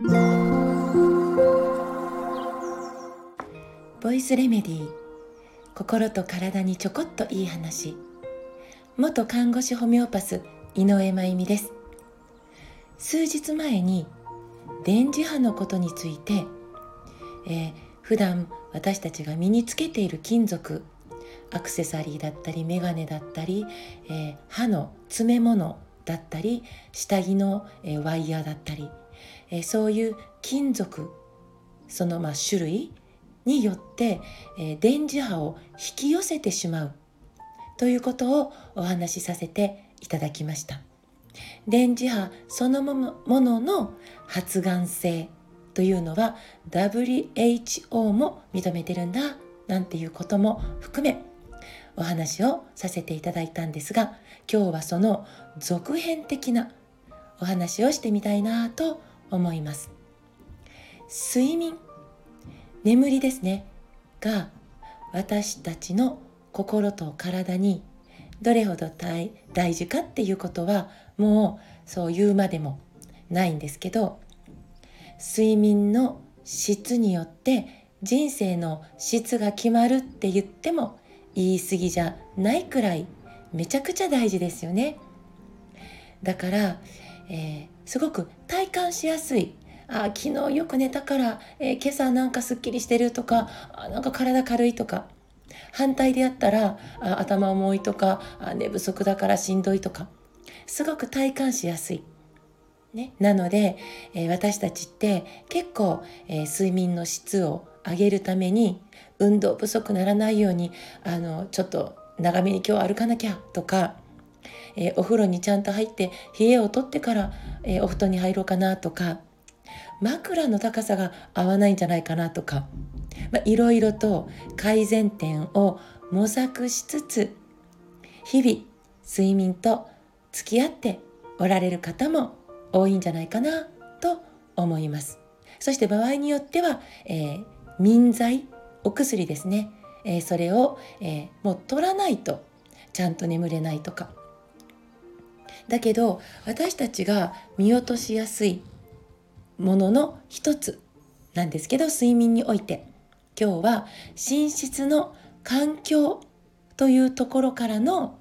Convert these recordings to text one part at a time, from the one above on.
ボイスレメディー。心と体にちょこっといい話。元看護師ホメオパス井上真由美です。数日前に電磁波のことについて、えー、普段私たちが身につけている金属アクセサリーだったりメガネだったり、えー、歯の詰め物だったり下着の、えー、ワイヤーだったり、え、そういう金属そのまあ種類によって、え、電磁波を引き寄せてしまうということをお話しさせていただきました。電磁波そのものの発がん性というのは WHO も認めてるんだなんていうことも含めお話をさせていただいたんですが今日はその続編的なお話をしてみたいなと思います。睡眠眠りですね。が私たちの心と体にどれほど大大事かっていうことはもうそう言うまでもないんですけど睡眠の質によって人生の質が決まるって言っても言い過ぎじゃないくらいめちゃくちゃ大事ですよね。だから、えー、すごく体感しやすい。あ昨日よく寝たから、えー、今朝なんかすっきりしてるとかあなんか体軽いとか。反対であったらあ頭重いとかあ寝不足だからしんどいとか。すごく体感しやすい。ね、なので、えー、私たちって結構、えー、睡眠の質を上げるために運動不足ならないようにあのちょっと長めに今日歩かなきゃとか、えー、お風呂にちゃんと入って冷えを取ってから、えお布団に入ろうかなとか枕の高さが合わないんじゃないかなとか、まあ、いろいろと改善点を模索しつつ日々睡眠と付き合っておられる方も多いんじゃないかなと思います。そして場合によっては、えー、眠剤お薬ですね、えー、それを、えー、もう取らないとちゃんと眠れないとかだけど私たちが見落としやすいものの一つなんですけど睡眠において今日は寝室の環境というところからの、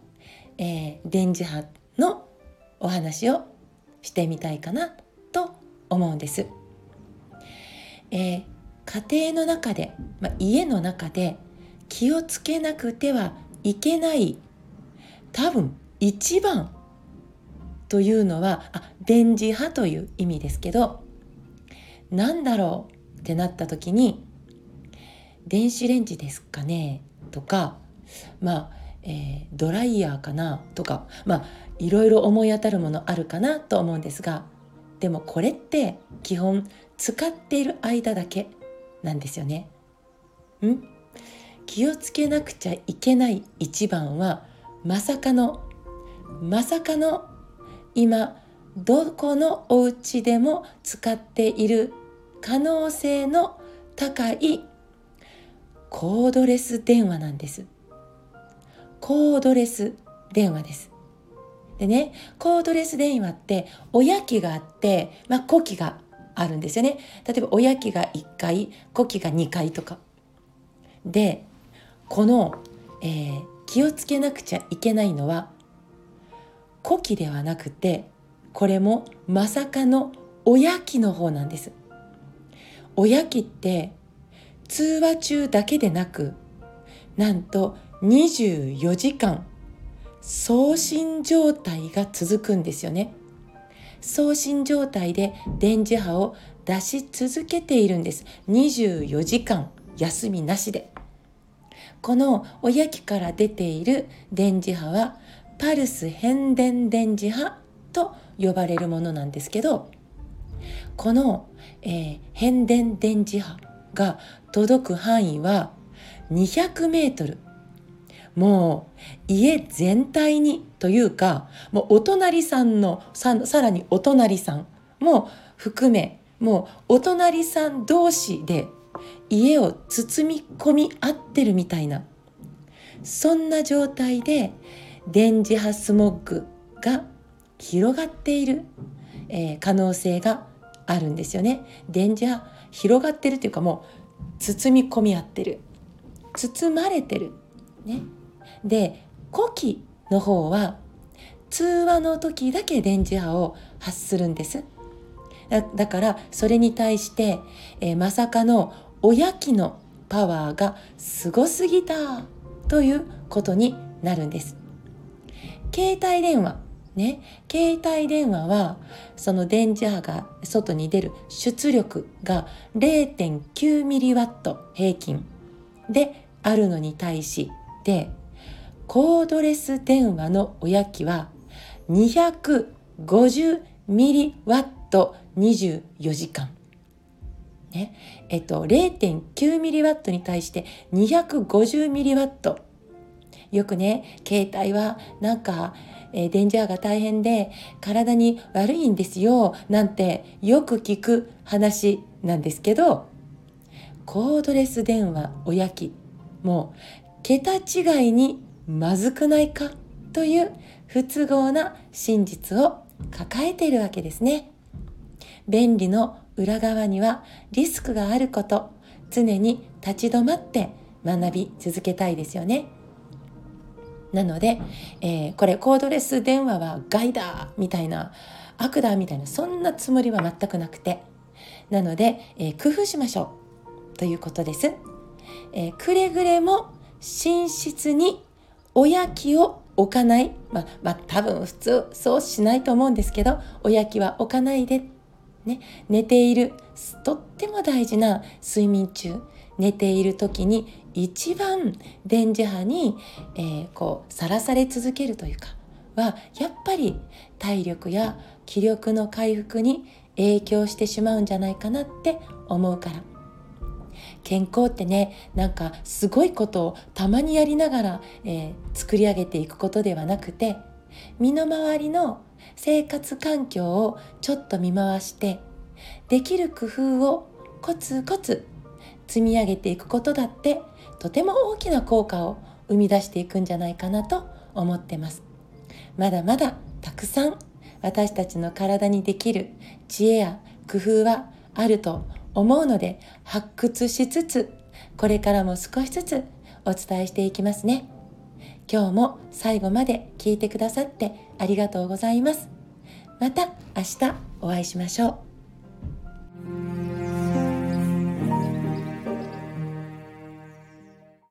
えー、電磁波のお話をしてみたいかなと思うんです。えー、家庭の中で、まあ、家の中で気をつけなくてはいけない多分一番というのはあ電磁波という意味ですけど何だろう？ってなった時に電子レンジですかね？とかまあ、えー、ドライヤーかな？とかまあいろいろ思い当たるものあるかなと思うんですがでもこれって基本使っている間だけなんですよね。ん？気をつけなくちゃいけない一番はまさかのまさかの今どこのお家でも使っている可能性の高いコードレス電話なんです。コードレス電話です。でね、コードレス電話って親機があって、まあ、子機があるんですよね。例えば親機が1回、子機が2回とか。で、この、えー、気をつけなくちゃいけないのは、子機ではなくて、これもまさかの親機の方なんです。親機って通話中だけでなくなんと24時間送信状態が続くんですよね。送信状態で電磁波を出し続けているんです。24時間休みなしで。この親機から出ている電磁波はパルス変電電磁波と呼ばれるものなんですけどこの、えー、変電電磁波が届く範囲は200メートル。もう家全体にというかもうお隣さんのささらにお隣さんも含めもうお隣さん同士で家を包み込み合ってるみたいなそんな状態で電磁波スモッグが広がっている、えー、可能性があるんですよね。電磁波広がってるっていうかもう包み込み合ってる。包まれてる。ね。で呼気の方は通話の時だけ電磁波を発するんです。だからそれに対して、えー、まさかのおやきのパワーがすごすぎたということになるんです。携帯電話ね携帯電話はその電磁波が外に出る出力が0.9ミリワット平均であるのに対してコードレス電話のおやきは250ミリワット24時間。ね、えっと、0.9ミリワットに対して250ミリワット。よくね、携帯はなんか、えー、電磁波が大変で体に悪いんですよ、なんてよく聞く話なんですけど、コードレス電話おやき、もう桁違いにまずくないか？という不都合な真実を抱えているわけですね。便利の裏側にはリスクがあること常に立ち止まって学び続けたいですよね。なので、えー、これコードレス電話は害だみたいな悪だみたいなそんなつもりは全くなくて。なので、えー、工夫しましょう。ということです。えー、くれぐれも寝室におやきを置かない、まあ、まあ、多分普通そうしないと思うんですけどおやきは置かないで、ね、寝ている。とっても大事な睡眠中。寝ている時に一番電磁波に、えー、こうさらされ続けるというかはやっぱり体力や気力の回復に影響してしまうんじゃないかなって思うから。健康ってねなんかすごいことをたまにやりながら、えー、作り上げていくことではなくて身の回りの生活環境をちょっと見回してできる工夫をコツコツ積み上げていくことだってとても大きな効果を生み出していくんじゃないかなと思ってます。まだまだたくさん私たちの体にできる知恵や工夫はあると思うので発掘しつつこれからも少しずつお伝えしていきますね。今日も最後まで聞いてくださってありがとうございます。また明日お会いしましょう。